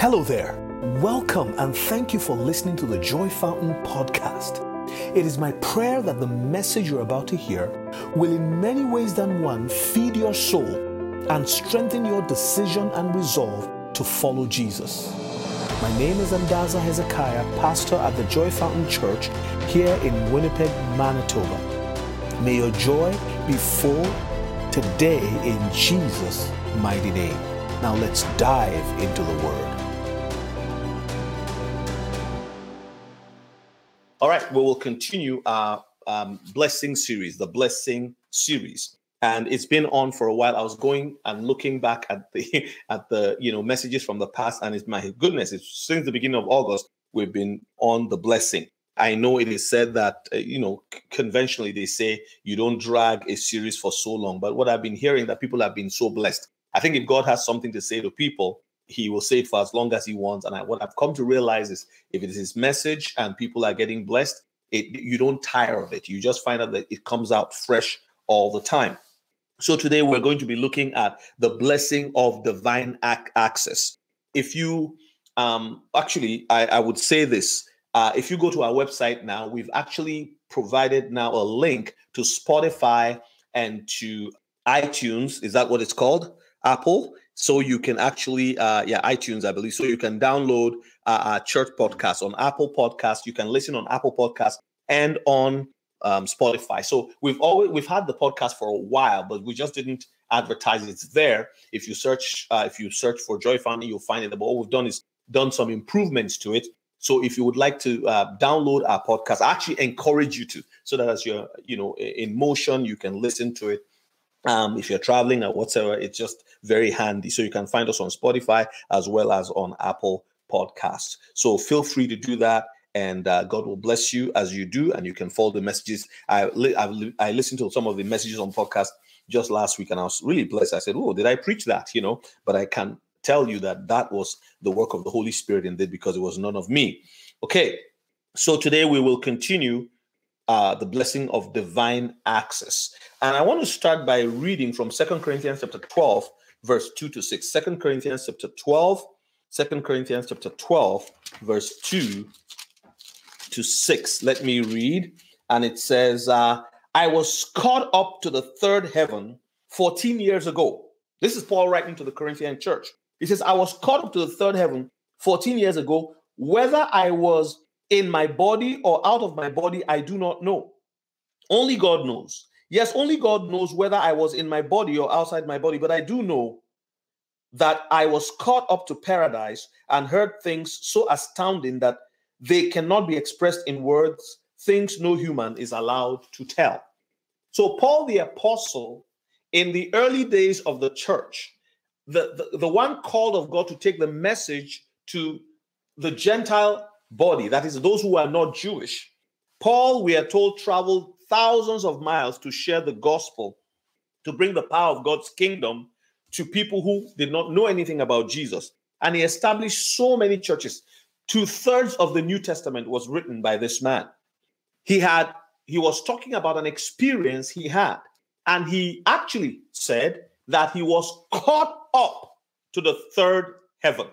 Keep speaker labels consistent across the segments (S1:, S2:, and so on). S1: Hello there. Welcome and thank you for listening to the Joy Fountain podcast. It is my prayer that the message you're about to hear will, in many ways than one, feed your soul and strengthen your decision and resolve to follow Jesus. My name is Andaza Hezekiah, pastor at the Joy Fountain Church here in Winnipeg, Manitoba. May your joy be full today in Jesus' mighty name. Now let's dive into the Word.
S2: All right, we will continue our um, blessing series, the blessing series, and it's been on for a while. I was going and looking back at the at the you know messages from the past, and it's my goodness, it's since the beginning of August we've been on the blessing. I know it is said that uh, you know conventionally they say you don't drag a series for so long, but what I've been hearing that people have been so blessed. I think if God has something to say to people, he will say it for as long as he wants. And I, what I've come to realize is if it is his message and people are getting blessed, it you don't tire of it. You just find out that it comes out fresh all the time. So today we're going to be looking at the blessing of divine ac- access. If you um, actually, I, I would say this. Uh, if you go to our website now, we've actually provided now a link to Spotify and to iTunes. Is that what it's called? Apple so you can actually uh, yeah itunes i believe so you can download uh, our uh, church podcast on apple podcast you can listen on apple podcast and on um, spotify so we've always we've had the podcast for a while but we just didn't advertise it. it's there if you search uh, if you search for joy family you'll find it but all we've done is done some improvements to it so if you would like to uh, download our podcast i actually encourage you to so that as you're you know in motion you can listen to it um, if you're traveling or whatever, it's just very handy. So you can find us on Spotify as well as on Apple Podcasts. So feel free to do that. And uh, God will bless you as you do, and you can follow the messages. I li- li- I listened to some of the messages on podcast just last week, and I was really blessed. I said, "Oh, did I preach that?" You know, but I can tell you that that was the work of the Holy Spirit in it because it was none of me. Okay, so today we will continue uh, the blessing of divine access. And I want to start by reading from Second Corinthians chapter 12, verse 2 to 6. 2 Corinthians chapter 12, 2 Corinthians chapter 12, verse 2 to 6. Let me read. And it says, uh, I was caught up to the third heaven 14 years ago. This is Paul writing to the Corinthian church. He says, I was caught up to the third heaven 14 years ago, whether I was in my body or out of my body, I do not know. Only God knows. Yes, only God knows whether I was in my body or outside my body, but I do know that I was caught up to paradise and heard things so astounding that they cannot be expressed in words, things no human is allowed to tell. So, Paul the Apostle, in the early days of the church, the, the, the one called of God to take the message to the Gentile body, that is, those who are not Jewish. Paul, we are told, traveled thousands of miles to share the gospel, to bring the power of God's kingdom to people who did not know anything about Jesus. And he established so many churches. Two thirds of the New Testament was written by this man. He had, he was talking about an experience he had. And he actually said that he was caught up to the third heaven.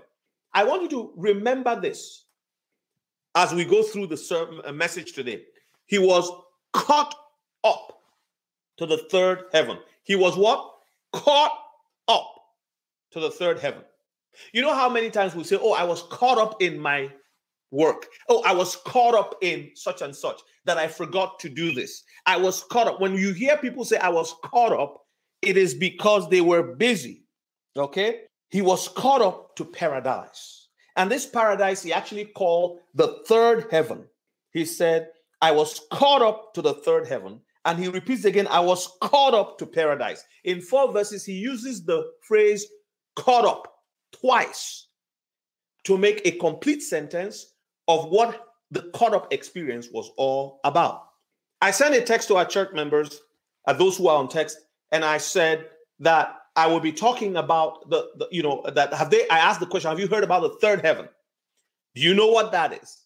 S2: I want you to remember this as we go through the sermon, uh, message today. He was caught up to the third heaven. He was what? Caught up to the third heaven. You know how many times we say, Oh, I was caught up in my work. Oh, I was caught up in such and such that I forgot to do this. I was caught up. When you hear people say, I was caught up, it is because they were busy. Okay? He was caught up to paradise. And this paradise he actually called the third heaven. He said, I was caught up to the third heaven. And he repeats again, I was caught up to paradise. In four verses, he uses the phrase caught up twice to make a complete sentence of what the caught up experience was all about. I sent a text to our church members, uh, those who are on text, and I said that I will be talking about the, the, you know, that have they, I asked the question, have you heard about the third heaven? Do you know what that is?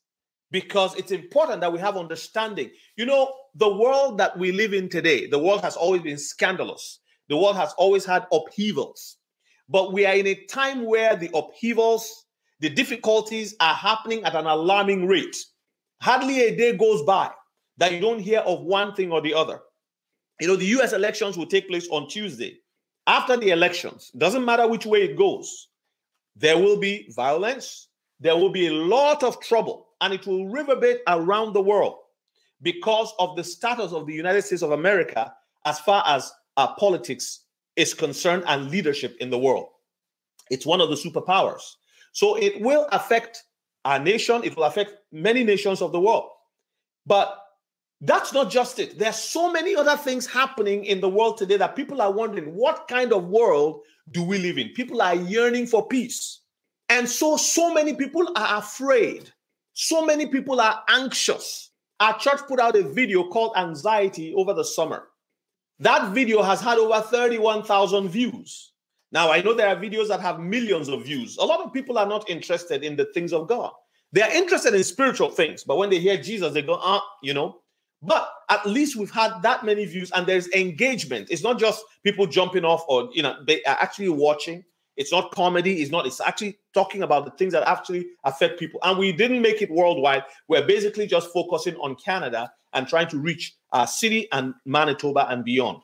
S2: Because it's important that we have understanding. You know, the world that we live in today, the world has always been scandalous, the world has always had upheavals. But we are in a time where the upheavals, the difficulties are happening at an alarming rate. Hardly a day goes by that you don't hear of one thing or the other. You know, the US elections will take place on Tuesday after the elections, doesn't matter which way it goes, there will be violence, there will be a lot of trouble, and it will reverberate around the world because of the status of the United States of America as far as our politics is concerned and leadership in the world. It's one of the superpowers. So it will affect our nation, it will affect many nations of the world. But that's not just it. There are so many other things happening in the world today that people are wondering what kind of world do we live in? People are yearning for peace. And so, so many people are afraid. So many people are anxious. Our church put out a video called Anxiety over the summer. That video has had over 31,000 views. Now, I know there are videos that have millions of views. A lot of people are not interested in the things of God. They are interested in spiritual things, but when they hear Jesus, they go, ah, uh, you know, but at least we've had that many views and there's engagement. It's not just people jumping off or, you know, they are actually watching. It's not comedy. It's not, it's actually talking about the things that actually affect people. And we didn't make it worldwide. We're basically just focusing on Canada and trying to reach our uh, city and Manitoba and beyond.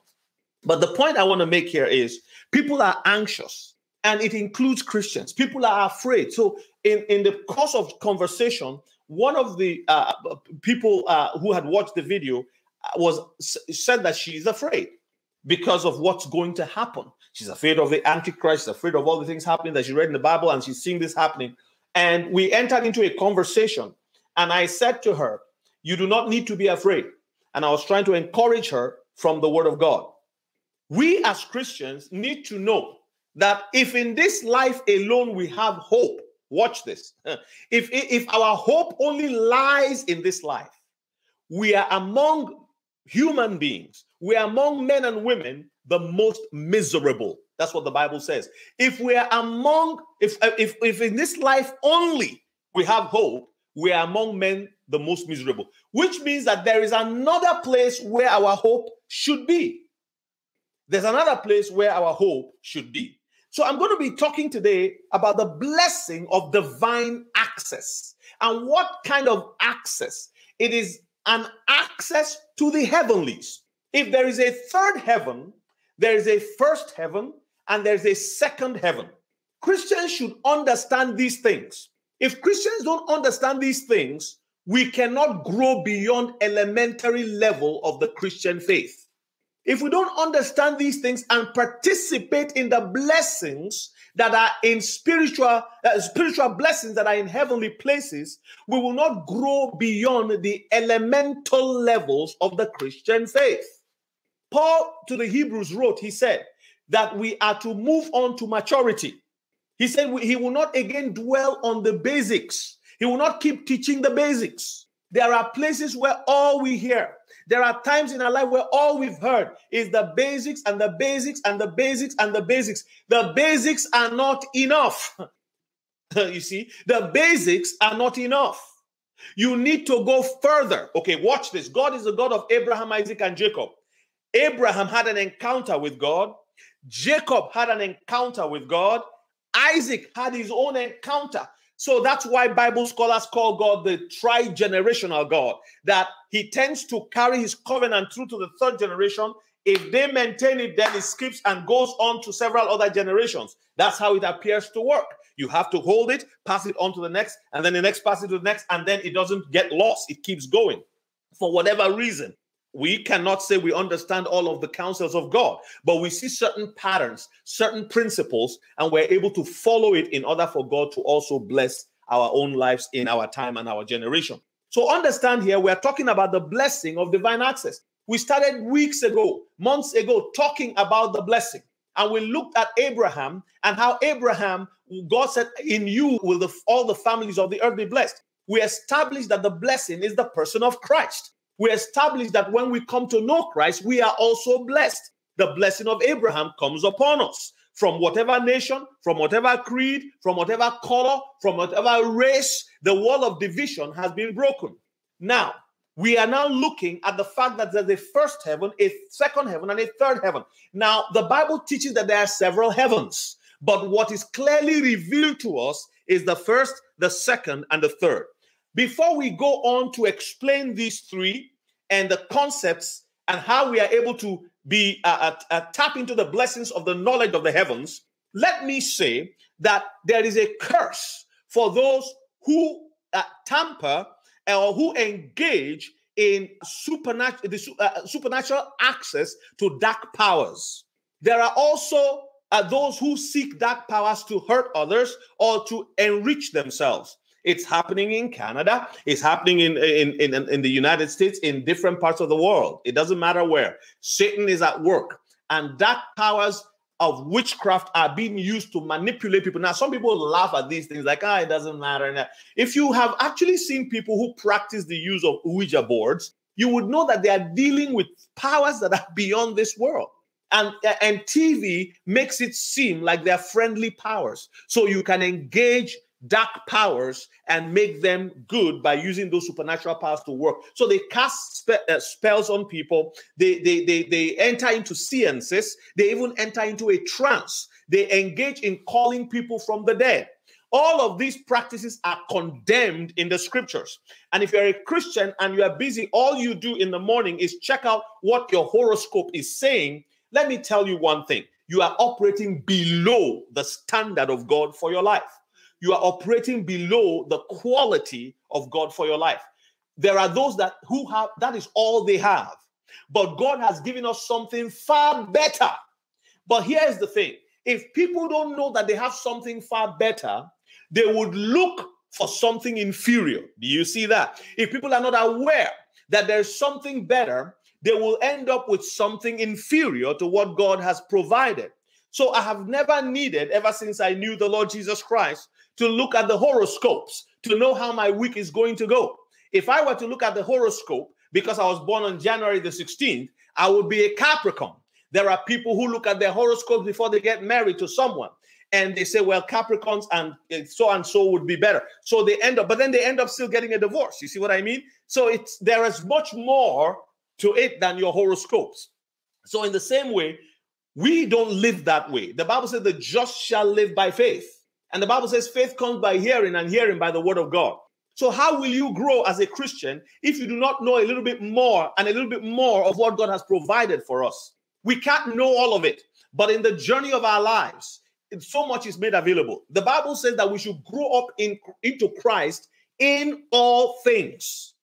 S2: But the point I want to make here is people are anxious and it includes Christians. People are afraid. So, in, in the course of conversation, one of the uh, people uh, who had watched the video uh, was said that she's afraid because of what's going to happen. She's afraid of the Antichrist, afraid of all the things happening that she read in the Bible, and she's seeing this happening. And we entered into a conversation, and I said to her, You do not need to be afraid. And I was trying to encourage her from the Word of God. We as Christians need to know that if in this life alone we have hope, Watch this. If, if our hope only lies in this life, we are among human beings, we are among men and women the most miserable. That's what the Bible says. If we are among, if, if, if in this life only we have hope, we are among men the most miserable, which means that there is another place where our hope should be. There's another place where our hope should be. So I'm going to be talking today about the blessing of divine access and what kind of access. It is an access to the heavenlies. If there is a third heaven, there is a first heaven and there's a second heaven. Christians should understand these things. If Christians don't understand these things, we cannot grow beyond elementary level of the Christian faith. If we don't understand these things and participate in the blessings that are in spiritual uh, spiritual blessings that are in heavenly places, we will not grow beyond the elemental levels of the Christian faith. Paul to the Hebrews wrote, he said that we are to move on to maturity. He said he will not again dwell on the basics. He will not keep teaching the basics. There are places where all we hear, there are times in our life where all we've heard is the basics and the basics and the basics and the basics. The basics are not enough. you see, the basics are not enough. You need to go further. Okay, watch this. God is the God of Abraham, Isaac, and Jacob. Abraham had an encounter with God. Jacob had an encounter with God. Isaac had his own encounter so that's why Bible scholars call God the tri-generational God, that he tends to carry his covenant through to the third generation. If they maintain it, then it skips and goes on to several other generations. That's how it appears to work. You have to hold it, pass it on to the next, and then the next pass it to the next, and then it doesn't get lost. It keeps going for whatever reason we cannot say we understand all of the counsels of God, but we see certain patterns, certain principles, and we're able to follow it in order for God to also bless our own lives in our time and our generation. So understand here, we're talking about the blessing of divine access. We started weeks ago, months ago, talking about the blessing. And we looked at Abraham and how Abraham, God said, In you will the, all the families of the earth be blessed. We established that the blessing is the person of Christ we establish that when we come to know Christ, we are also blessed. The blessing of Abraham comes upon us from whatever nation, from whatever creed, from whatever color, from whatever race. The wall of division has been broken. Now, we are now looking at the fact that there's a first heaven, a second heaven, and a third heaven. Now, the Bible teaches that there are several heavens, but what is clearly revealed to us is the first, the second, and the third. Before we go on to explain these three and the concepts and how we are able to be uh, uh, uh, tap into the blessings of the knowledge of the heavens, let me say that there is a curse for those who uh, tamper or who engage in supernatural uh, supernatural access to dark powers. There are also uh, those who seek dark powers to hurt others or to enrich themselves. It's happening in Canada. It's happening in, in, in, in the United States, in different parts of the world. It doesn't matter where. Satan is at work. And that powers of witchcraft are being used to manipulate people. Now, some people laugh at these things, like, ah, it doesn't matter. If you have actually seen people who practice the use of Ouija boards, you would know that they are dealing with powers that are beyond this world. And, and TV makes it seem like they're friendly powers. So you can engage dark powers and make them good by using those supernatural powers to work. So they cast spe- uh, spells on people. They, they they they enter into seances. They even enter into a trance. They engage in calling people from the dead. All of these practices are condemned in the scriptures. And if you're a Christian and you are busy, all you do in the morning is check out what your horoscope is saying. Let me tell you one thing you are operating below the standard of God for your life you are operating below the quality of God for your life. There are those that who have that is all they have. But God has given us something far better. But here's the thing if people don't know that they have something far better, they would look for something inferior. Do you see that? If people are not aware that there's something better, they will end up with something inferior to what God has provided. So I have never needed, ever since I knew the Lord Jesus Christ, to look at the horoscopes to know how my week is going to go. If I were to look at the horoscope, because I was born on January the 16th, I would be a Capricorn. There are people who look at their horoscopes before they get married to someone and they say, well, Capricorns and eh, so and so would be better. So they end up, but then they end up still getting a divorce. You see what I mean? So it's there is much more to it than your horoscopes. So, in the same way, we don't live that way. The Bible says the just shall live by faith. And the Bible says faith comes by hearing and hearing by the word of God. So, how will you grow as a Christian if you do not know a little bit more and a little bit more of what God has provided for us? We can't know all of it, but in the journey of our lives, so much is made available. The Bible says that we should grow up in, into Christ in all things.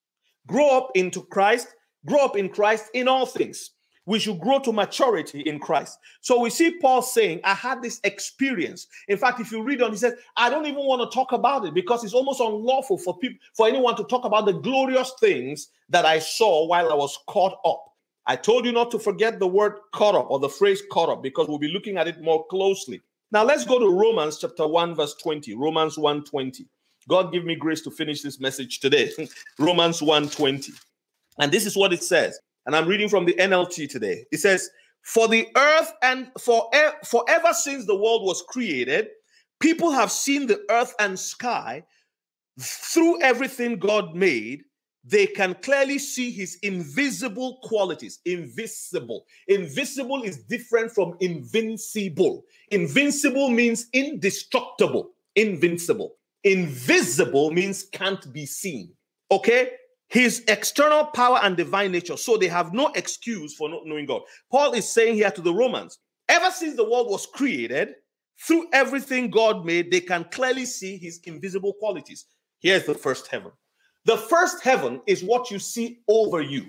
S2: Grow up into Christ, grow up in Christ in all things we should grow to maturity in Christ. So we see Paul saying, I had this experience. In fact, if you read on, he says, I don't even want to talk about it because it's almost unlawful for people for anyone to talk about the glorious things that I saw while I was caught up. I told you not to forget the word caught up or the phrase caught up because we'll be looking at it more closely. Now let's go to Romans chapter 1, verse 20. Romans 1:20. God give me grace to finish this message today. Romans 1:20. And this is what it says and I'm reading from the NLT today. It says, "For the earth and for e- forever since the world was created, people have seen the earth and sky through everything God made." They can clearly see his invisible qualities. Invisible. Invisible is different from invincible. Invincible means indestructible. Invincible. Invisible means can't be seen. Okay? his external power and divine nature. So they have no excuse for not knowing God. Paul is saying here to the Romans ever since the world was created, through everything God made, they can clearly see his invisible qualities. Here's the first heaven. The first heaven is what you see over you.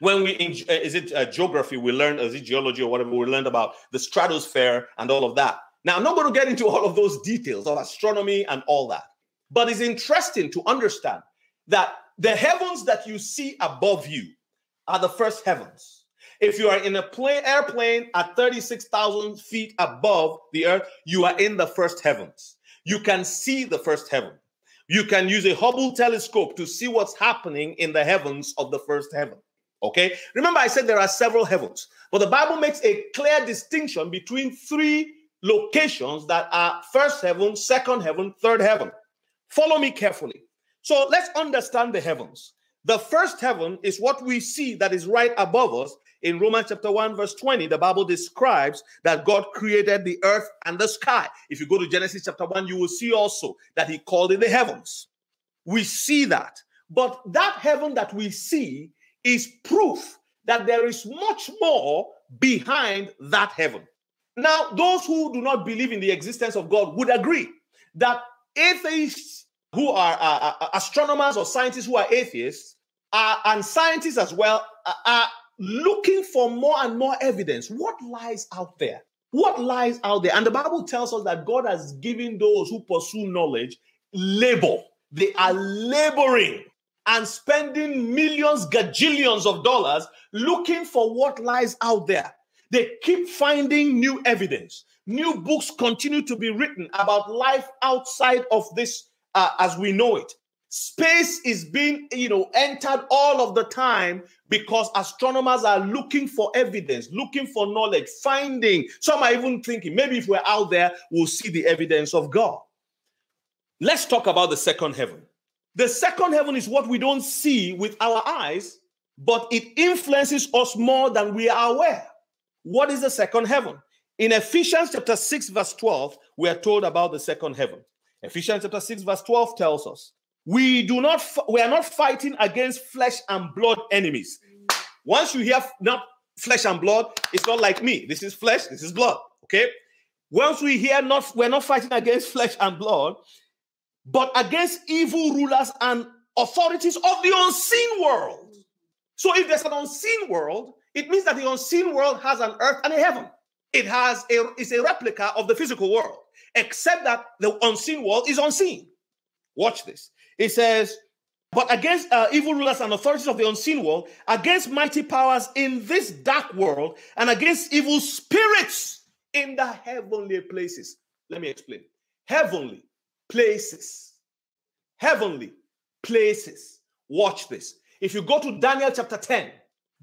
S2: When we, in, uh, is it uh, geography? We learned, is it geology or whatever? We learned about the stratosphere and all of that. Now, I'm not going to get into all of those details of astronomy and all that, but it's interesting to understand that the heavens that you see above you are the first heavens. If you are in a plane, airplane at 36,000 feet above the earth, you are in the first heavens. You can see the first heaven. You can use a Hubble telescope to see what's happening in the heavens of the first heaven. Okay? Remember, I said there are several heavens, but the Bible makes a clear distinction between three locations that are first heaven, second heaven, third heaven. Follow me carefully. So let's understand the heavens. The first heaven is what we see that is right above us. In Romans chapter 1, verse 20, the Bible describes that God created the earth and the sky. If you go to Genesis chapter 1, you will see also that He called it the heavens. We see that. But that heaven that we see is proof that there is much more behind that heaven. Now, those who do not believe in the existence of God would agree that atheists who are uh, uh, astronomers or scientists who are atheists uh, and scientists as well are looking for more and more evidence. What lies out there? What lies out there? And the Bible tells us that God has given those who pursue knowledge labor. They are laboring and spending millions, gajillions of dollars looking for what lies out there. They keep finding new evidence. New books continue to be written about life outside of this uh, as we know it. Space is being, you know, entered all of the time because astronomers are looking for evidence, looking for knowledge, finding. Some are even thinking maybe if we're out there, we'll see the evidence of God. Let's talk about the second heaven. The second heaven is what we don't see with our eyes, but it influences us more than we are aware. What is the second heaven? In Ephesians chapter 6, verse 12, we are told about the second heaven. Ephesians chapter 6, verse 12 tells us we do not we are not fighting against flesh and blood enemies. Once you hear not flesh and blood, it's not like me. This is flesh, this is blood. Okay. Once we hear not we're not fighting against flesh and blood, but against evil rulers and authorities of the unseen world. So if there's an unseen world, it means that the unseen world has an earth and a heaven. It has a, it's a replica of the physical world, except that the unseen world is unseen. Watch this. It says, but against uh, evil rulers and authorities of the unseen world, against mighty powers in this dark world, and against evil spirits in the heavenly places. Let me explain. Heavenly places. Heavenly places. Watch this. If you go to Daniel chapter 10,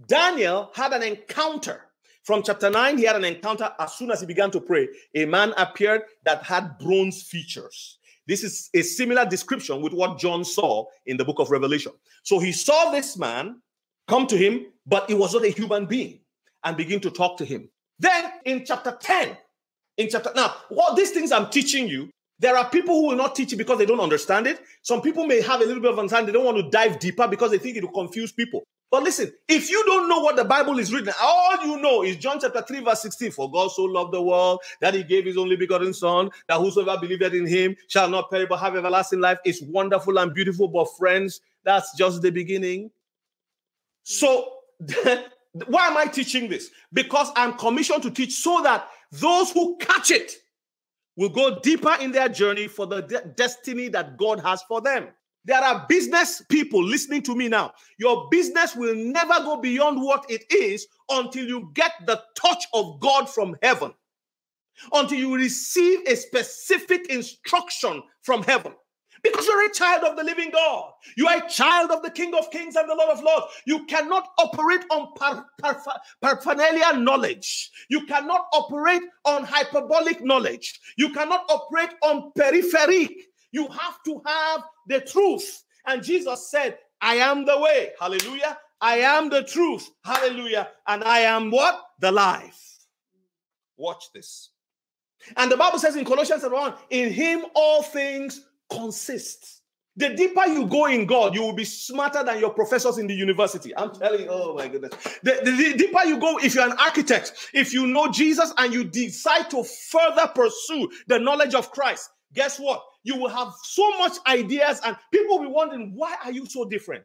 S2: Daniel had an encounter from chapter 9, he had an encounter as soon as he began to pray. A man appeared that had bronze features. This is a similar description with what John saw in the book of Revelation. So he saw this man come to him, but it was not a human being, and begin to talk to him. Then in chapter 10, in chapter now, what these things I'm teaching you, there are people who will not teach it because they don't understand it. Some people may have a little bit of understanding, they don't want to dive deeper because they think it will confuse people. But listen, if you don't know what the Bible is written, all you know is John chapter 3, verse 16. For God so loved the world that he gave his only begotten Son, that whosoever believeth in him shall not perish but have everlasting life. It's wonderful and beautiful, but friends, that's just the beginning. So, why am I teaching this? Because I'm commissioned to teach so that those who catch it will go deeper in their journey for the de- destiny that God has for them. There are business people listening to me now. Your business will never go beyond what it is until you get the touch of God from heaven, until you receive a specific instruction from heaven. Because you're a child of the living God. You are a child of the King of Kings and the Lord of Lords. You cannot operate on par- par- paraphernalia knowledge. You cannot operate on hyperbolic knowledge. You cannot operate on peripheric you have to have the truth. And Jesus said, I am the way. Hallelujah. I am the truth. Hallelujah. And I am what? The life. Watch this. And the Bible says in Colossians 1 in him all things consist. The deeper you go in God, you will be smarter than your professors in the university. I'm telling you, oh my goodness. The, the, the, deeper you go, if you're an architect, if you know Jesus and you decide to further pursue the knowledge of Christ, guess what? you will have so much ideas and people will be wondering, why are you so different?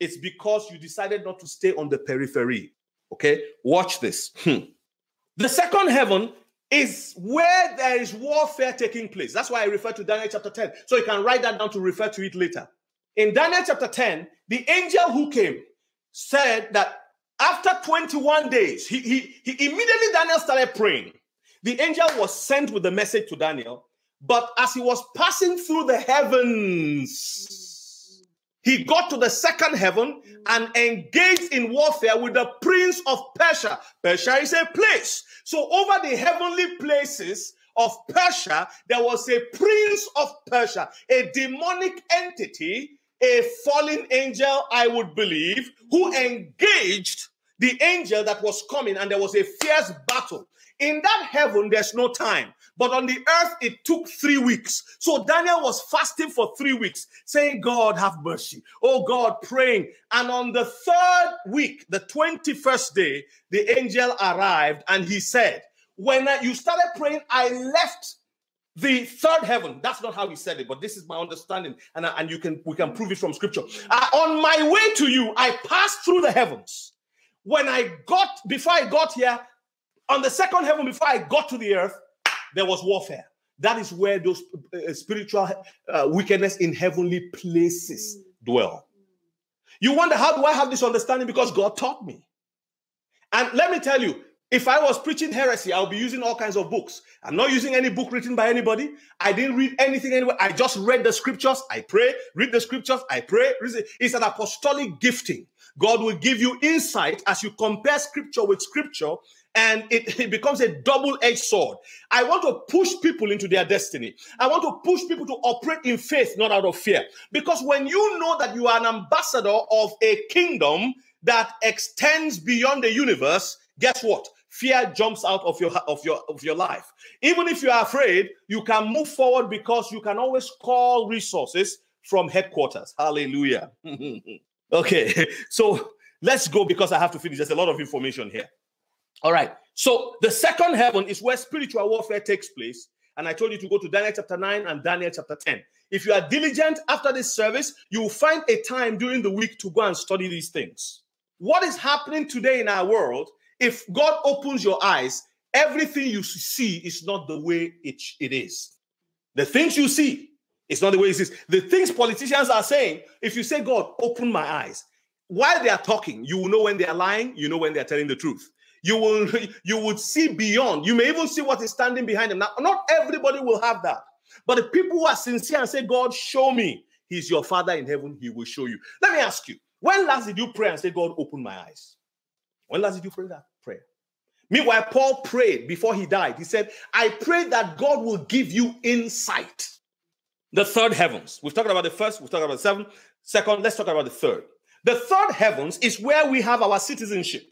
S2: It's because you decided not to stay on the periphery. Okay, watch this. Hmm. The second heaven is where there is warfare taking place. That's why I refer to Daniel chapter 10. So you can write that down to refer to it later. In Daniel chapter 10, the angel who came said that after 21 days, he, he, he immediately Daniel started praying. The angel was sent with the message to Daniel but as he was passing through the heavens, he got to the second heaven and engaged in warfare with the prince of Persia. Persia is a place. So, over the heavenly places, of Persia, there was a prince of Persia, a demonic entity, a fallen angel, I would believe, who engaged the angel that was coming, and there was a fierce battle. In that heaven, there's no time. But on the earth, it took three weeks. So Daniel was fasting for three weeks, saying, God, have mercy. Oh God, praying. And on the third week, the 21st day, the angel arrived and he said, When you started praying, I left the third heaven that's not how he said it but this is my understanding and, I, and you can we can prove it from scripture uh, on my way to you i passed through the heavens when i got before i got here on the second heaven before i got to the earth there was warfare. That is where those uh, spiritual uh, wickedness in heavenly places dwell. You wonder, how do I have this understanding? Because God taught me. And let me tell you, if I was preaching heresy, I'll be using all kinds of books. I'm not using any book written by anybody. I didn't read anything anywhere. I just read the scriptures. I pray, read the scriptures. I pray. It's an apostolic gifting. God will give you insight as you compare scripture with scripture and it, it becomes a double edged sword. I want to push people into their destiny. I want to push people to operate in faith, not out of fear. Because when you know that you are an ambassador of a kingdom that extends beyond the universe, guess what? fear jumps out of your of your of your life even if you are afraid you can move forward because you can always call resources from headquarters hallelujah okay so let's go because i have to finish there's a lot of information here all right. So the second heaven is where spiritual warfare takes place. And I told you to go to Daniel chapter 9 and Daniel chapter 10. If you are diligent after this service, you will find a time during the week to go and study these things. What is happening today in our world, if God opens your eyes, everything you see is not the way it, it is. The things you see is not the way it is. The things politicians are saying, if you say, God, open my eyes, while they are talking, you will know when they are lying, you know when they are telling the truth. You will you would see beyond. You may even see what is standing behind them. Now, not everybody will have that. But the people who are sincere and say, God, show me, He's your Father in heaven, He will show you. Let me ask you, when last did you pray and say, God, open my eyes? When last did you pray that prayer? Meanwhile, Paul prayed before he died. He said, I pray that God will give you insight. The third heavens. We've talked about the first, we've talked about the 2nd Second, let's talk about the third. The third heavens is where we have our citizenship.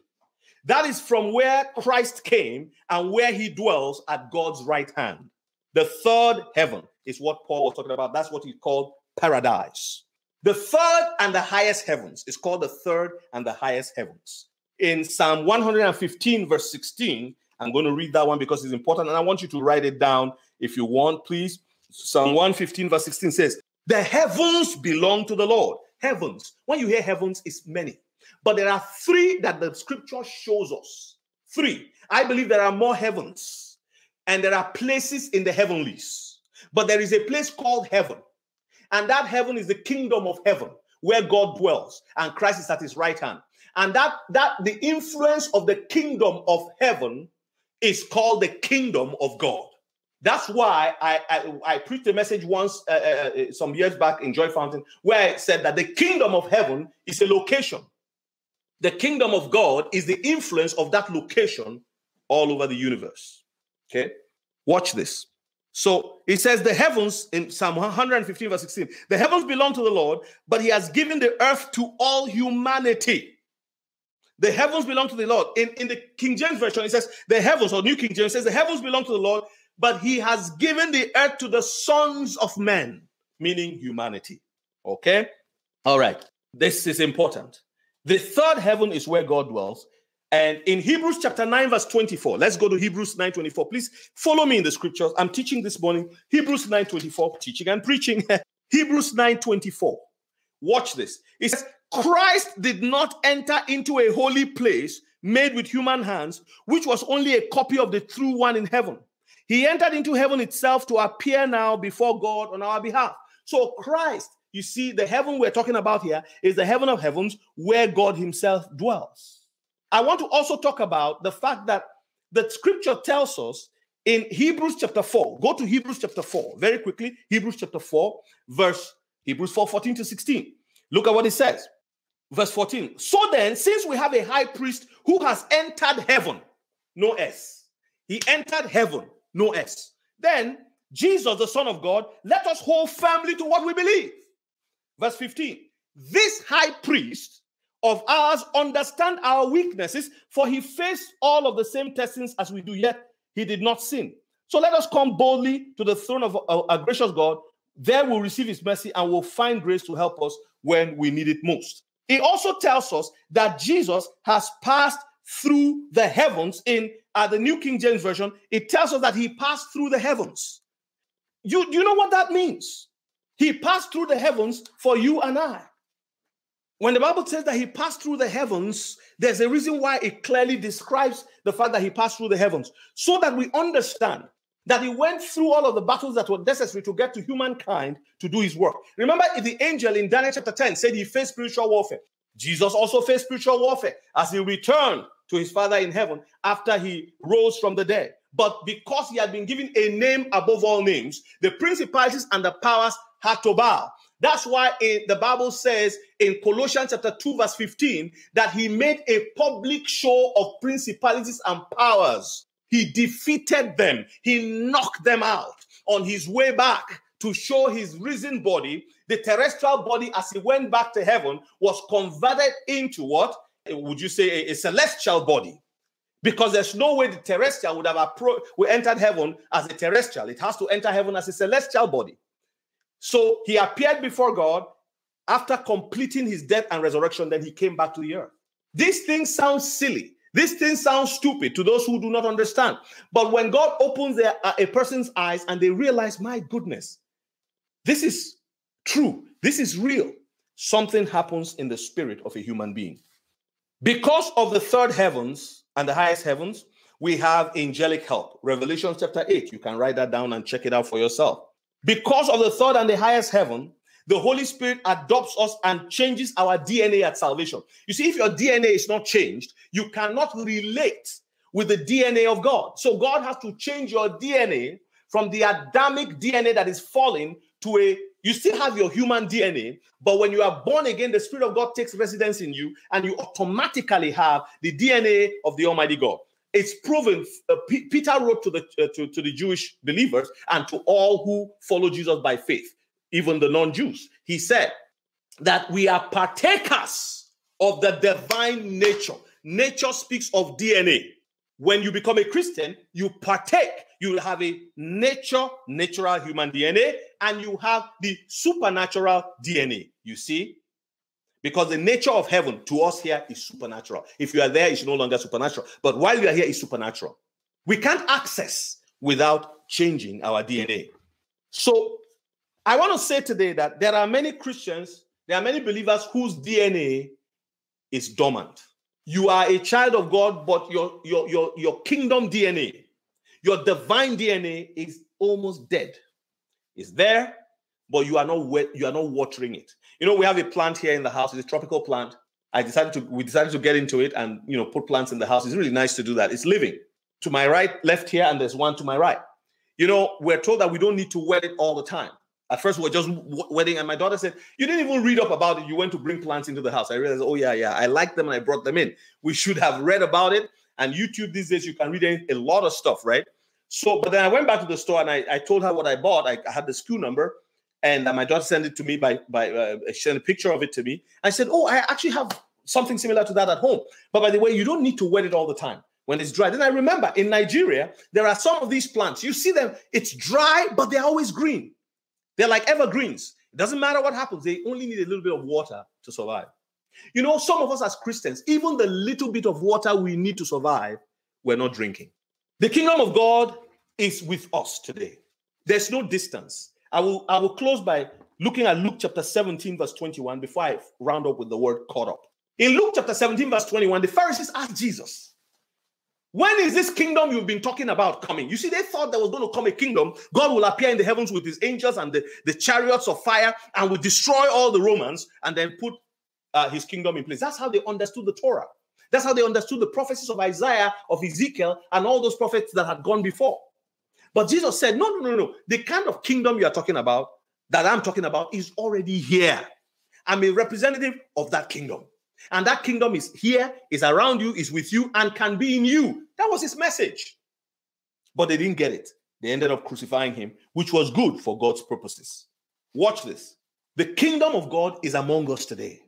S2: That is from where Christ came and where he dwells at God's right hand. The third heaven is what Paul was talking about. That's what he called paradise. The third and the highest heavens is called the third and the highest heavens. In Psalm 115, verse 16, I'm going to read that one because it's important and I want you to write it down if you want, please. Psalm 115, verse 16 says, The heavens belong to the Lord. Heavens. When you hear heavens, it's many. But there are three that the scripture shows us. Three. I believe there are more heavens and there are places in the heavenlies. But there is a place called heaven. And that heaven is the kingdom of heaven where God dwells and Christ is at his right hand. And that that the influence of the kingdom of heaven is called the kingdom of God. That's why I, I, I preached a message once uh, uh, uh some years back in Joy Fountain where I said that the kingdom of heaven is a location. The kingdom of God is the influence of that location all over the universe. Okay? Watch this. So it says, The heavens in Psalm 115, verse 16, the heavens belong to the Lord, but he has given the earth to all humanity. The heavens belong to the Lord. In, in the King James Version, it says, The heavens, or New King James says, The heavens belong to the Lord, but he has given the earth to the sons of men, meaning humanity. Okay? All right. This is important. The third heaven is where God dwells. And in Hebrews chapter 9, verse 24, let's go to Hebrews 9 24. Please follow me in the scriptures. I'm teaching this morning. Hebrews 9 24, teaching and preaching. Hebrews 9 24. Watch this. It says, Christ did not enter into a holy place made with human hands, which was only a copy of the true one in heaven. He entered into heaven itself to appear now before God on our behalf. So Christ you see, the heaven we're talking about here is the heaven of heavens where God Himself dwells. I want to also talk about the fact that the scripture tells us in Hebrews chapter 4, go to Hebrews chapter 4 very quickly, Hebrews chapter 4, verse Hebrews 4 14 to 16. Look at what it says. Verse 14. So then, since we have a high priest who has entered heaven, no S. He entered heaven, no S. Then, Jesus, the Son of God, let us hold firmly to what we believe. Verse 15. This high priest of ours understand our weaknesses, for he faced all of the same testings as we do, yet he did not sin. So let us come boldly to the throne of our gracious God. There we'll receive his mercy and we'll find grace to help us when we need it most. He also tells us that Jesus has passed through the heavens in uh, the New King James Version. It tells us that he passed through the heavens. You, you know what that means? He passed through the heavens for you and I. When the Bible says that he passed through the heavens, there's a reason why it clearly describes the fact that he passed through the heavens, so that we understand that he went through all of the battles that were necessary to get to humankind to do his work. Remember, the angel in Daniel chapter 10 said he faced spiritual warfare. Jesus also faced spiritual warfare as he returned to his Father in heaven after he rose from the dead. But because he had been given a name above all names, the principalities and the powers Hatobal. That's why in, the Bible says in Colossians chapter 2, verse 15, that he made a public show of principalities and powers. He defeated them, he knocked them out on his way back to show his risen body. The terrestrial body, as he went back to heaven, was converted into what? Eh, would you say a, a celestial body? Because there's no way the terrestrial would have appro- entered heaven as a terrestrial. It has to enter heaven as a celestial body. So he appeared before God after completing his death and resurrection, then he came back to the earth. These things sound silly. These things sound stupid to those who do not understand. But when God opens their, uh, a person's eyes and they realize, my goodness, this is true, this is real, something happens in the spirit of a human being. Because of the third heavens and the highest heavens, we have angelic help. Revelation chapter 8. You can write that down and check it out for yourself. Because of the third and the highest heaven, the Holy Spirit adopts us and changes our DNA at salvation. You see, if your DNA is not changed, you cannot relate with the DNA of God. So God has to change your DNA from the Adamic DNA that is fallen to a you still have your human DNA, but when you are born again, the Spirit of God takes residence in you, and you automatically have the DNA of the Almighty God it's proven uh, P- peter wrote to the uh, to, to the jewish believers and to all who follow jesus by faith even the non-jews he said that we are partakers of the divine nature nature speaks of dna when you become a christian you partake you have a nature natural human dna and you have the supernatural dna you see because the nature of heaven to us here is supernatural. If you are there, it's no longer supernatural. But while you are here, it's supernatural. We can't access without changing our DNA. So I want to say today that there are many Christians, there are many believers whose DNA is dormant. You are a child of God, but your, your, your, your kingdom DNA, your divine DNA is almost dead. It's there, but you are not you are not watering it you know, we have a plant here in the house. It's a tropical plant. I decided to we decided to get into it and you know put plants in the house. It's really nice to do that. It's living. To my right, left here, and there's one to my right. You know, we're told that we don't need to wet it all the time. At first, we are just wetting, and my daughter said, "You didn't even read up about it. You went to bring plants into the house." I realized, "Oh yeah, yeah, I like them, and I brought them in. We should have read about it." And YouTube these days, you can read a lot of stuff, right? So, but then I went back to the store and I, I told her what I bought. I, I had the SKU number, and my daughter sent it to me by by uh, sent a picture of it to me. I said, "Oh, I actually have something similar to that at home." But by the way, you don't need to wet it all the time when it's dry. Then I remember in Nigeria there are some of these plants. You see them; it's dry, but they're always green. They're like evergreens. It doesn't matter what happens; they only need a little bit of water to survive. You know, some of us as Christians, even the little bit of water we need to survive, we're not drinking. The kingdom of God is with us today. There's no distance. I will I will close by looking at Luke chapter 17, verse 21, before I round up with the word caught up. In Luke chapter 17, verse 21, the Pharisees asked Jesus, when is this kingdom you've been talking about coming? You see, they thought there was going to come a kingdom. God will appear in the heavens with his angels and the, the chariots of fire and will destroy all the Romans and then put uh, his kingdom in place. That's how they understood the Torah. That's how they understood the prophecies of Isaiah, of Ezekiel, and all those prophets that had gone before. But Jesus said, no, no, no, no. The kind of kingdom you are talking about, that I'm talking about, is already here. I'm a representative of that kingdom. And that kingdom is here, is around you, is with you, and can be in you. That was his message. But they didn't get it. They ended up crucifying him, which was good for God's purposes. Watch this. The kingdom of God is among us today.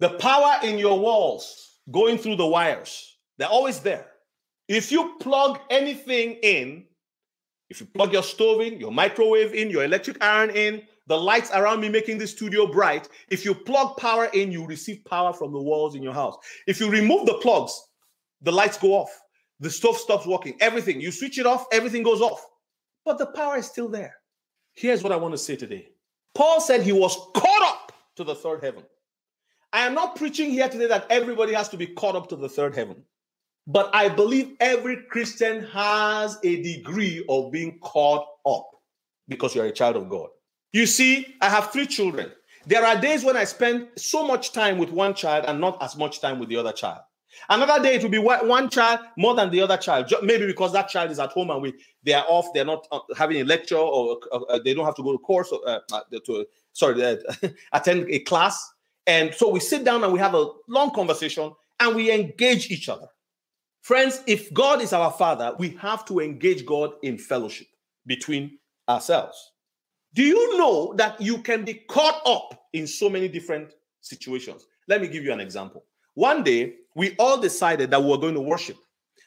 S2: The power in your walls going through the wires, they're always there. If you plug anything in, if you plug your stove in, your microwave in, your electric iron in, the lights around me making this studio bright, if you plug power in, you receive power from the walls in your house. If you remove the plugs, the lights go off, the stove stops working, everything. You switch it off, everything goes off. But the power is still there. Here's what I want to say today Paul said he was caught up to the third heaven. I am not preaching here today that everybody has to be caught up to the third heaven. But I believe every Christian has a degree of being caught up because you're a child of God. You see, I have three children. There are days when I spend so much time with one child and not as much time with the other child. Another day it will be one child more than the other child, maybe because that child is at home and we they are off, they're not uh, having a lecture or, uh, uh, they don't have to go to course or, uh, to sorry uh, attend a class, and so we sit down and we have a long conversation and we engage each other. Friends, if God is our Father, we have to engage God in fellowship between ourselves. Do you know that you can be caught up in so many different situations? Let me give you an example. One day, we all decided that we were going to worship.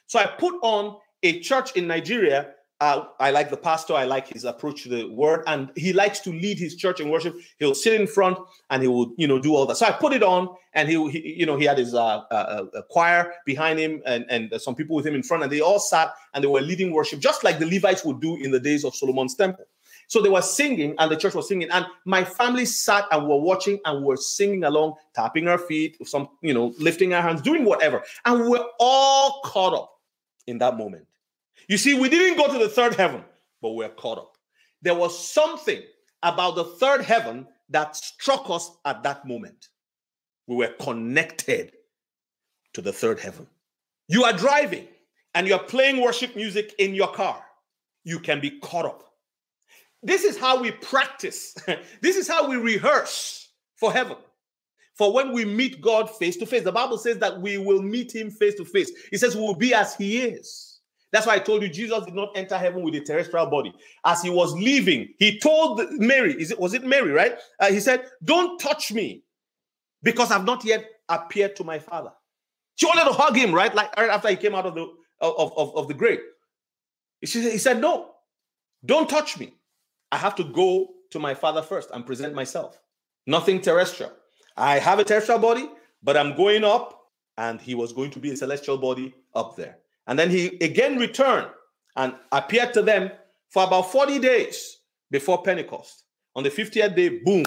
S2: So I put on a church in Nigeria uh, I like the pastor. I like his approach to the word, and he likes to lead his church in worship. He'll sit in front and he will, you know, do all that. So I put it on, and he, he you know, he had his uh, uh, uh choir behind him and and some people with him in front, and they all sat and they were leading worship, just like the Levites would do in the days of Solomon's temple. So they were singing, and the church was singing, and my family sat and were watching and were singing along, tapping our feet, some, you know, lifting our hands, doing whatever, and we're all caught up in that moment. You see, we didn't go to the third heaven, but we are caught up. There was something about the third heaven that struck us at that moment. We were connected to the third heaven. You are driving and you're playing worship music in your car. You can be caught up. This is how we practice, this is how we rehearse for heaven. For when we meet God face to face, the Bible says that we will meet him face to face. It says we will be as he is. That's why I told you Jesus did not enter heaven with a terrestrial body. As he was leaving, he told Mary, is it, was it Mary, right? Uh, he said, Don't touch me because I've not yet appeared to my father. She wanted to hug him, right? Like right after he came out of the of, of, of the grave. She, he said, No, don't touch me. I have to go to my father first and present myself. Nothing terrestrial. I have a terrestrial body, but I'm going up, and he was going to be a celestial body up there. And then he again returned and appeared to them for about 40 days before Pentecost. On the 50th day, boom,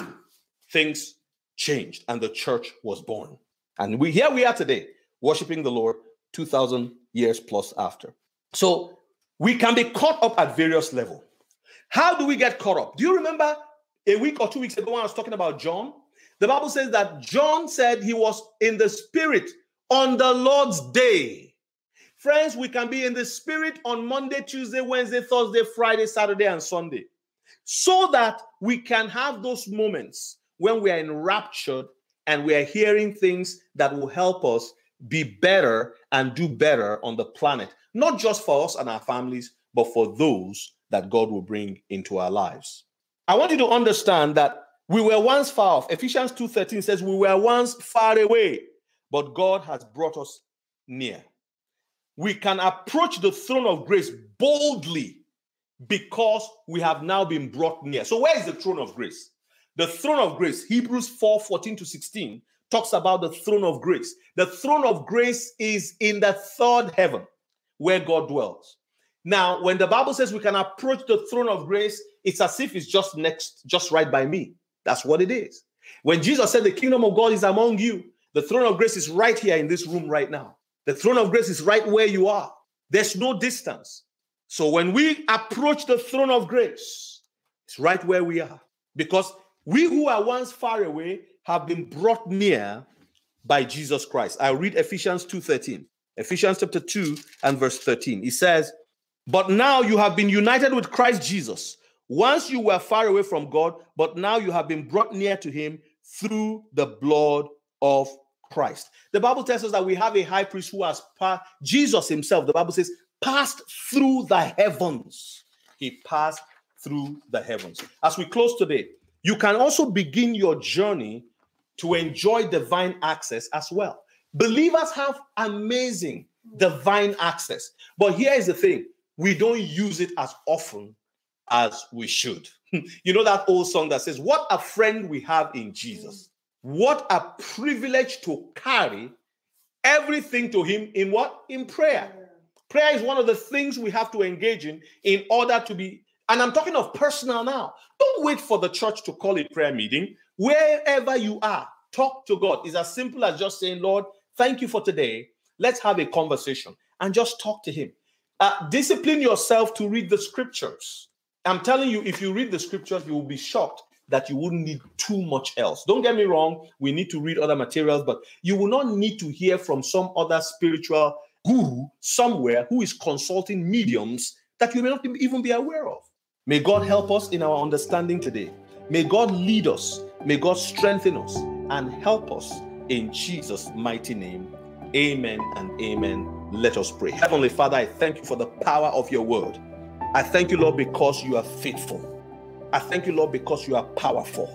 S2: things changed and the church was born. And we here we are today, worshiping the Lord 2000 years plus after. So we can be caught up at various levels. How do we get caught up? Do you remember a week or two weeks ago when I was talking about John? The Bible says that John said he was in the spirit on the Lord's day. Friends, we can be in the spirit on Monday, Tuesday, Wednesday, Thursday, Friday, Saturday, and Sunday so that we can have those moments when we are enraptured and we are hearing things that will help us be better and do better on the planet, not just for us and our families, but for those that God will bring into our lives. I want you to understand that we were once far off. Ephesians 2:13 says we were once far away, but God has brought us near we can approach the throne of grace boldly because we have now been brought near. So, where is the throne of grace? The throne of grace, Hebrews 4 14 to 16, talks about the throne of grace. The throne of grace is in the third heaven where God dwells. Now, when the Bible says we can approach the throne of grace, it's as if it's just next, just right by me. That's what it is. When Jesus said, The kingdom of God is among you, the throne of grace is right here in this room right now. The throne of grace is right where you are, there's no distance. So when we approach the throne of grace, it's right where we are because we who are once far away have been brought near by Jesus Christ. i read Ephesians 2:13. Ephesians chapter 2 and verse 13. He says, "But now you have been united with Christ Jesus. Once you were far away from God, but now you have been brought near to him through the blood of Christ. The Bible tells us that we have a high priest who has passed, Jesus himself, the Bible says, passed through the heavens. He passed through the heavens. As we close today, you can also begin your journey to enjoy divine access as well. Believers have amazing divine access. But here is the thing we don't use it as often as we should. you know that old song that says, What a friend we have in Jesus. What a privilege to carry everything to Him in what? In prayer. Prayer is one of the things we have to engage in in order to be, and I'm talking of personal now. Don't wait for the church to call a prayer meeting. Wherever you are, talk to God. It's as simple as just saying, Lord, thank you for today. Let's have a conversation and just talk to Him. Uh, discipline yourself to read the scriptures. I'm telling you, if you read the scriptures, you will be shocked that you wouldn't need too much else. Don't get me wrong, we need to read other materials, but you will not need to hear from some other spiritual guru somewhere who is consulting mediums that you may not even be aware of. May God help us in our understanding today. May God lead us. May God strengthen us and help us in Jesus' mighty name. Amen and amen. Let us pray. Heavenly Father, I thank you for the power of your word. I thank you, Lord, because you are faithful. I thank you, Lord, because you are powerful.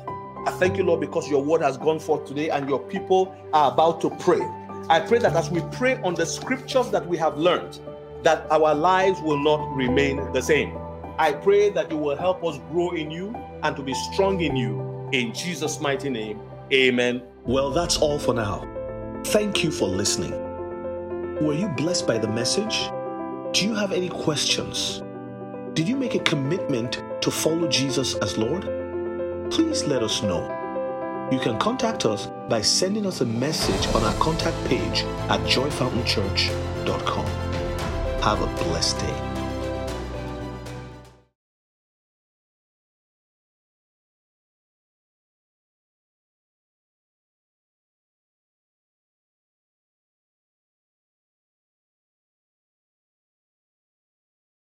S2: I thank you, Lord, because your word has gone forth today and your people are about to pray. I pray that as we pray on the scriptures that we have learned, that our lives will not remain the same. I pray that you will help us grow in you and to be strong in you. In Jesus' mighty name, amen.
S1: Well, that's all for now. Thank you for listening. Were you blessed by the message? Do you have any questions? Did you make a commitment to follow Jesus as Lord? Please let us know. You can contact us by sending us a message on our contact page at joyfountainchurch.com. Have a blessed day.